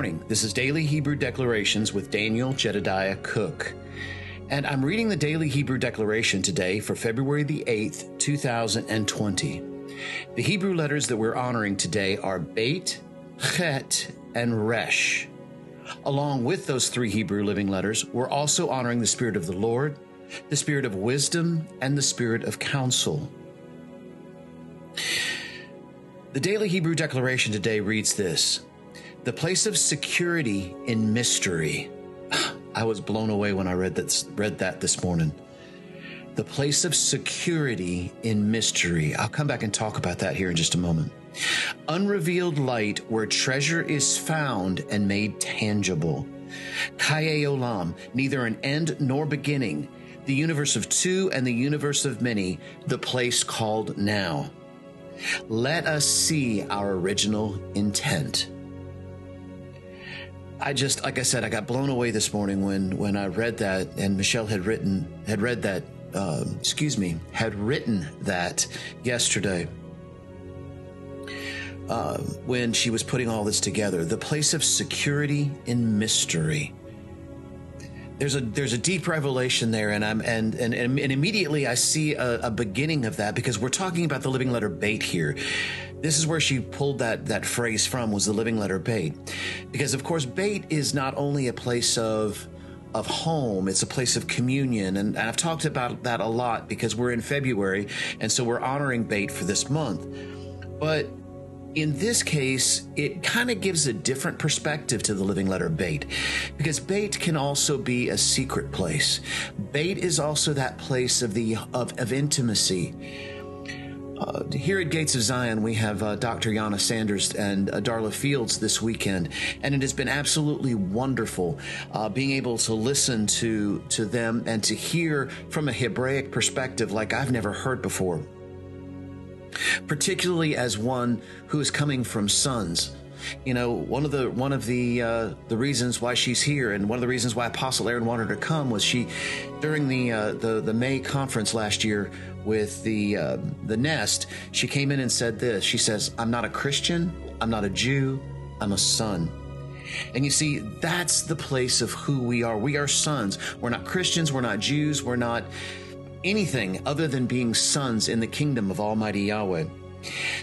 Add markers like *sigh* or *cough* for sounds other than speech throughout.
morning. This is Daily Hebrew Declarations with Daniel Jedediah Cook. And I'm reading the Daily Hebrew Declaration today for February the 8th, 2020. The Hebrew letters that we're honoring today are Beit, Chet, and Resh. Along with those three Hebrew living letters, we're also honoring the Spirit of the Lord, the Spirit of wisdom, and the Spirit of counsel. The Daily Hebrew Declaration today reads this The place of security in mystery. *sighs* I was blown away when I read that, read that this morning. The place of security in mystery. I'll come back and talk about that here in just a moment. Unrevealed light where treasure is found and made tangible. Kaye Olam, neither an end nor beginning. The universe of two and the universe of many, the place called now. Let us see our original intent. I just, like I said, I got blown away this morning when when I read that, and Michelle had written had read that. Uh, excuse me, had written that yesterday. Uh, when she was putting all this together, the place of security in mystery. There's a there's a deep revelation there, and I'm and and and, immediately I see a, a beginning of that because we're talking about the living letter Beit here. This is where she pulled that that phrase from was the living letter Beit, because of course Beit is not only a place of of home. It's a place of communion. And I've talked about that a lot because we're in February. And so we're honoring Beit for this month. But in this case, it kind of gives a different perspective to the living letter Beit, because Beit can also be a secret place. Beit is also that place of the of, of intimacy. Uh, here at Gates of Zion, we have uh, Dr. Yana Sanders and uh, Darla Fields this weekend, and it has been absolutely wonderful uh, being able to listen to to them and to hear from a Hebraic perspective like I've never heard before. Particularly as one who is coming from sons you know, one of the one of the uh, the reasons why she's here, and one of the reasons why Apostle Aaron wanted her to come was she, during the uh, the the May conference last year with the uh, the Nest, she came in and said this. She says, "I'm not a Christian. I'm not a Jew. I'm a son." And you see, that's the place of who we are. We are sons. We're not Christians. We're not Jews. We're not anything other than being sons in the kingdom of Almighty Yahweh.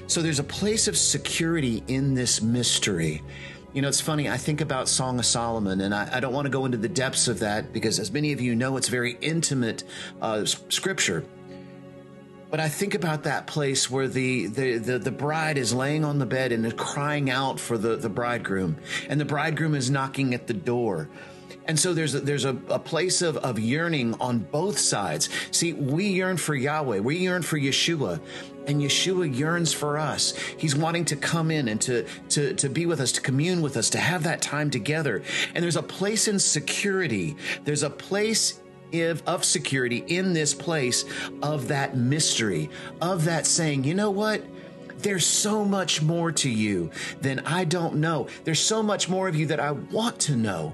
So there's a place of security in this mystery. You know, it's funny. I think about Song of Solomon, and I, I, don't want to go into the depths of that because, as many of you know, it's very intimate uh, scripture. But I think about that place where the, the, the, the, bride is laying on the bed and is crying out for the, the bridegroom, and the bridegroom is knocking at the door. And so there's a, there's a, a place of, of yearning on both sides. See, we yearn for Yahweh, we yearn for Yeshua, and Yeshua yearns for us. He's wanting to come in and to, to, to be with us, to commune with us, to have that time together. And there's a place in security. There's a place if of security in this place of that mystery, of that saying, you know what? There's so much more to you than I don't know. There's so much more of you that I want to know.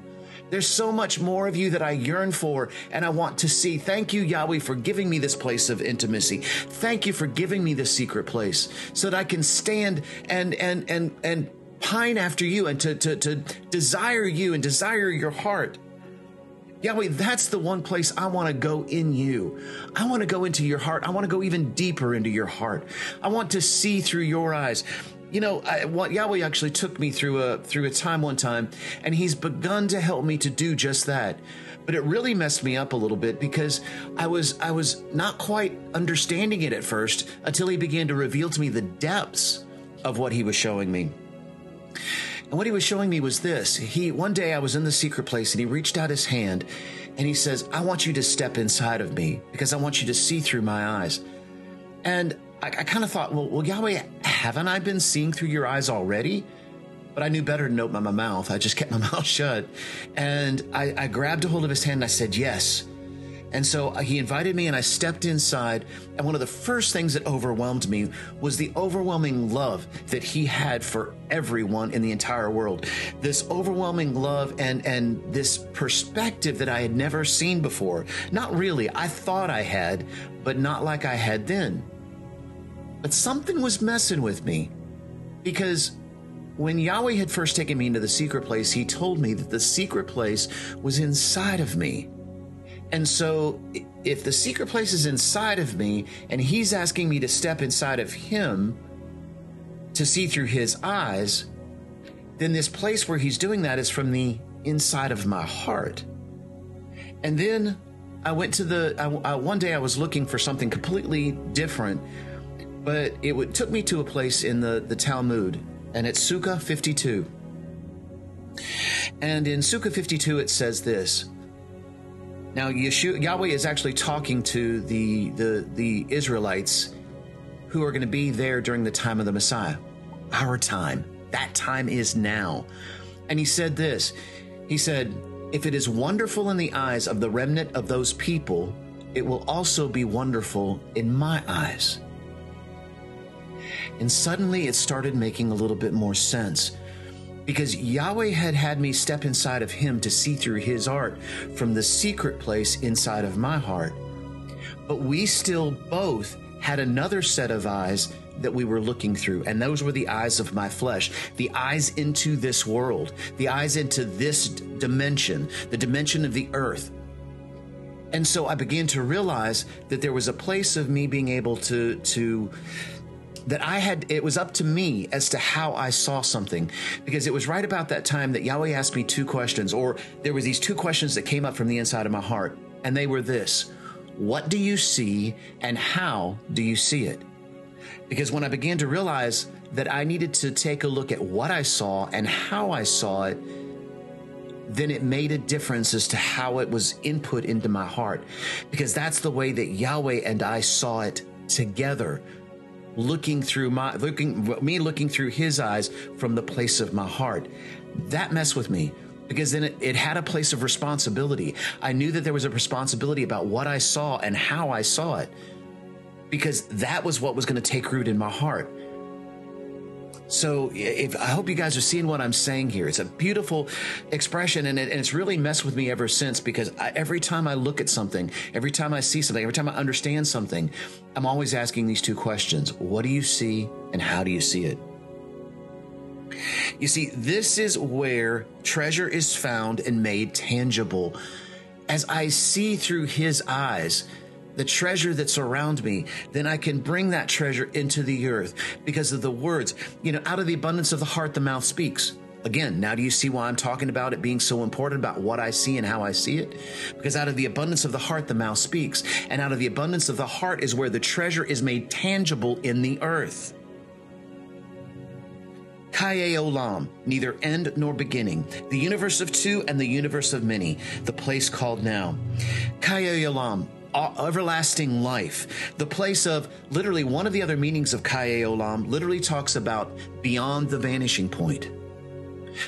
There's so much more of you that I yearn for and I want to see. Thank you, Yahweh, for giving me this place of intimacy. Thank you for giving me this secret place so that I can stand and, and, and, and pine after you and to, to, to desire you and desire your heart. Yahweh, that's the one place I want to go in you. I want to go into your heart. I want to go even deeper into your heart. I want to see through your eyes you know, I, what Yahweh actually took me through a through a time one time, and He's begun to help me to do just that. But it really messed me up a little bit because I was I was not quite understanding it at first until He began to reveal to me the depths of what He was showing me. And what He was showing me was this: He one day I was in the secret place, and He reached out His hand, and He says, "I want you to step inside of me because I want you to see through my eyes." And I, I kind of thought, well, well, Yahweh, haven't I been seeing through your eyes already? But I knew better than open my mouth. I just kept my *laughs* mouth shut. And I, I grabbed a hold of his hand and I said, yes. And so uh, he invited me and I stepped inside. And one of the first things that overwhelmed me was the overwhelming love that he had for everyone in the entire world. This overwhelming love and, and this perspective that I had never seen before. Not really. I thought I had, but not like I had then. But something was messing with me because when Yahweh had first taken me into the secret place, he told me that the secret place was inside of me. And so, if the secret place is inside of me and he's asking me to step inside of him to see through his eyes, then this place where he's doing that is from the inside of my heart. And then I went to the, I, I, one day I was looking for something completely different, but it took me to a place in the, the Talmud, and it's Sukkah 52. And in Sukkah 52, it says this. Now, Yeshua, Yahweh is actually talking to the, the, the Israelites who are going to be there during the time of the Messiah, our time. That time is now. And he said this He said, If it is wonderful in the eyes of the remnant of those people, it will also be wonderful in my eyes. And suddenly it started making a little bit more sense because Yahweh had had me step inside of him to see through his art from the secret place inside of my heart. But we still both had another set of eyes that we were looking through, and those were the eyes of my flesh, the eyes into this world, the eyes into this dimension, the dimension of the earth. And so I began to realize that there was a place of me being able to, to, that I had, it was up to me as to how I saw something. Because it was right about that time that Yahweh asked me two questions, or there were these two questions that came up from the inside of my heart. And they were this What do you see, and how do you see it? Because when I began to realize that I needed to take a look at what I saw and how I saw it, then it made a difference as to how it was input into my heart. Because that's the way that Yahweh and I saw it together looking through my looking me looking through his eyes from the place of my heart. That messed with me because then it, it, had a place of responsibility. I knew that there was a responsibility about what i saw and how i saw it because that was what was going to take root in my heart so if, I hope you guys are seeing what I'm saying here. It's a beautiful expression, and, it, and it's really messed with me ever since because I, every time I look at something, every time I see something, every time I understand something, I'm always asking these two questions: What do you see, and how do you see it? You see, this is where treasure is found and made tangible. As I see through His eyes the treasure that's around me, then I can bring that treasure into the earth because of the words. You know, out of the abundance of the heart, the mouth speaks. Again, now do you see why I'm talking about it being so important about what I see and how I see it? Because out of the abundance of the heart, the mouth speaks. And out of the abundance of the heart is where the treasure is made tangible in the earth. Kaye Olam, neither end nor beginning, the universe of two and the universe of many, the place called now. Kaye Olam, everlasting life. The place of literally one of the other meanings of Kaye Olam literally talks about beyond the vanishing point.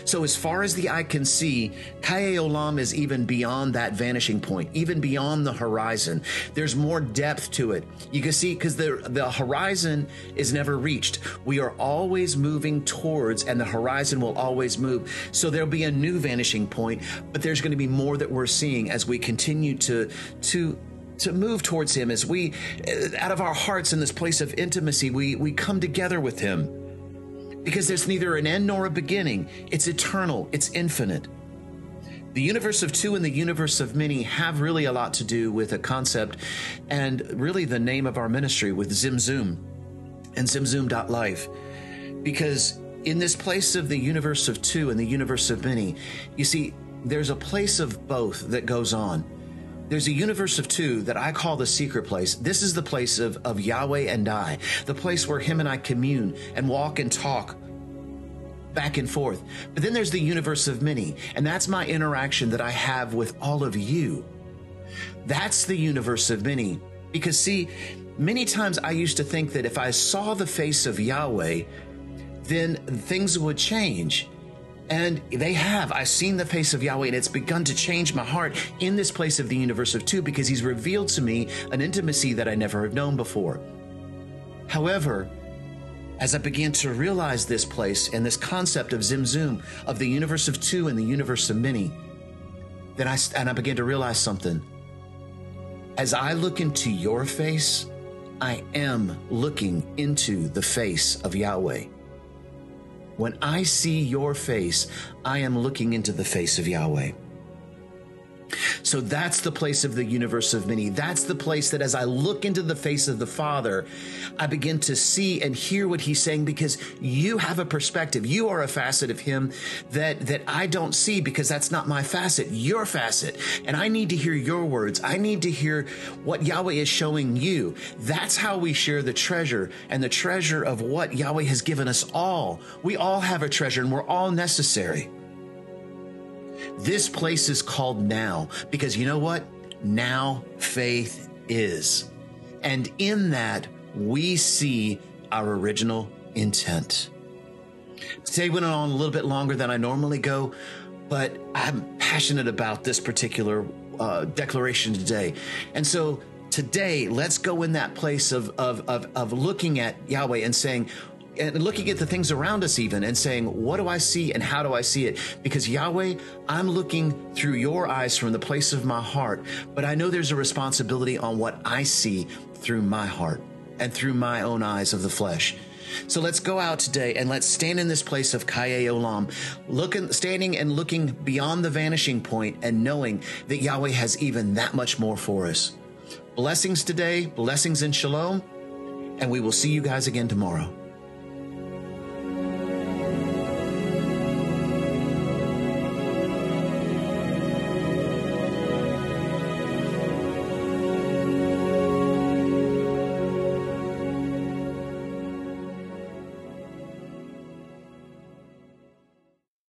So, as far as the eye can see, Kaye Olam is even beyond that vanishing point, even beyond the horizon. There's more depth to it. You can see because the, the horizon is never reached. We are always moving towards, and the horizon will always move. So, there'll be a new vanishing point, but there's going to be more that we're seeing as we continue to, to to move towards him as we uh, out of our hearts in this place of intimacy we we come together with him because there's neither an end nor a beginning it's eternal it's infinite the universe of two and the universe of many have really a lot to do with a concept and really the name of our ministry with Zimzoom and Zimzoom.life. Because in this place of the universe of two and the universe of many, you see, there's a place of both that goes on. There's a universe of two that I call the secret place. This is the place of, of Yahweh and I, the place where Him and I commune and walk and talk back and forth. But then there's the universe of many, and that's my interaction that I have with all of you. That's the universe of many. Because, see, many times I used to think that if I saw the face of Yahweh, then things would change. And they have. I've seen the face of Yahweh, and it's begun to change my heart in this place of the universe of two because He's revealed to me an intimacy that I never have known before. However, as I began to realize this place and this concept of Zimzoom, of the universe of two and the universe of many, then I, and I began to realize something. As I look into your face, I am looking into the face of Yahweh. When I see your face, I am looking into the face of Yahweh. So that's the place of the universe of many. That's the place that as I look into the face of the Father, I begin to see and hear what he's saying because you have a perspective. You are a facet of him that, that I don't see because that's not my facet, your facet. And I need to hear your words. I need to hear what Yahweh is showing you. That's how we share the treasure and the treasure of what Yahweh has given us all. We all have a treasure and we're all necessary. This place is called now because you know what? Now faith is. And in that, we see our original intent. Today went on a little bit longer than I normally go, but I'm passionate about this particular uh, declaration today. And so today, let's go in that place of, of, of, of looking at Yahweh and saying, and looking at the things around us even and saying, what do I see and how do I see it? Because Yahweh, I'm looking through your eyes from the place of my heart, but I know there's a responsibility on what I see through my heart and through my own eyes of the flesh. So let's go out today and let's stand in this place of Kaye Olam, looking, standing and looking beyond the vanishing point and knowing that Yahweh has even that much more for us. Blessings today, blessings in shalom, and we will see you guys again tomorrow.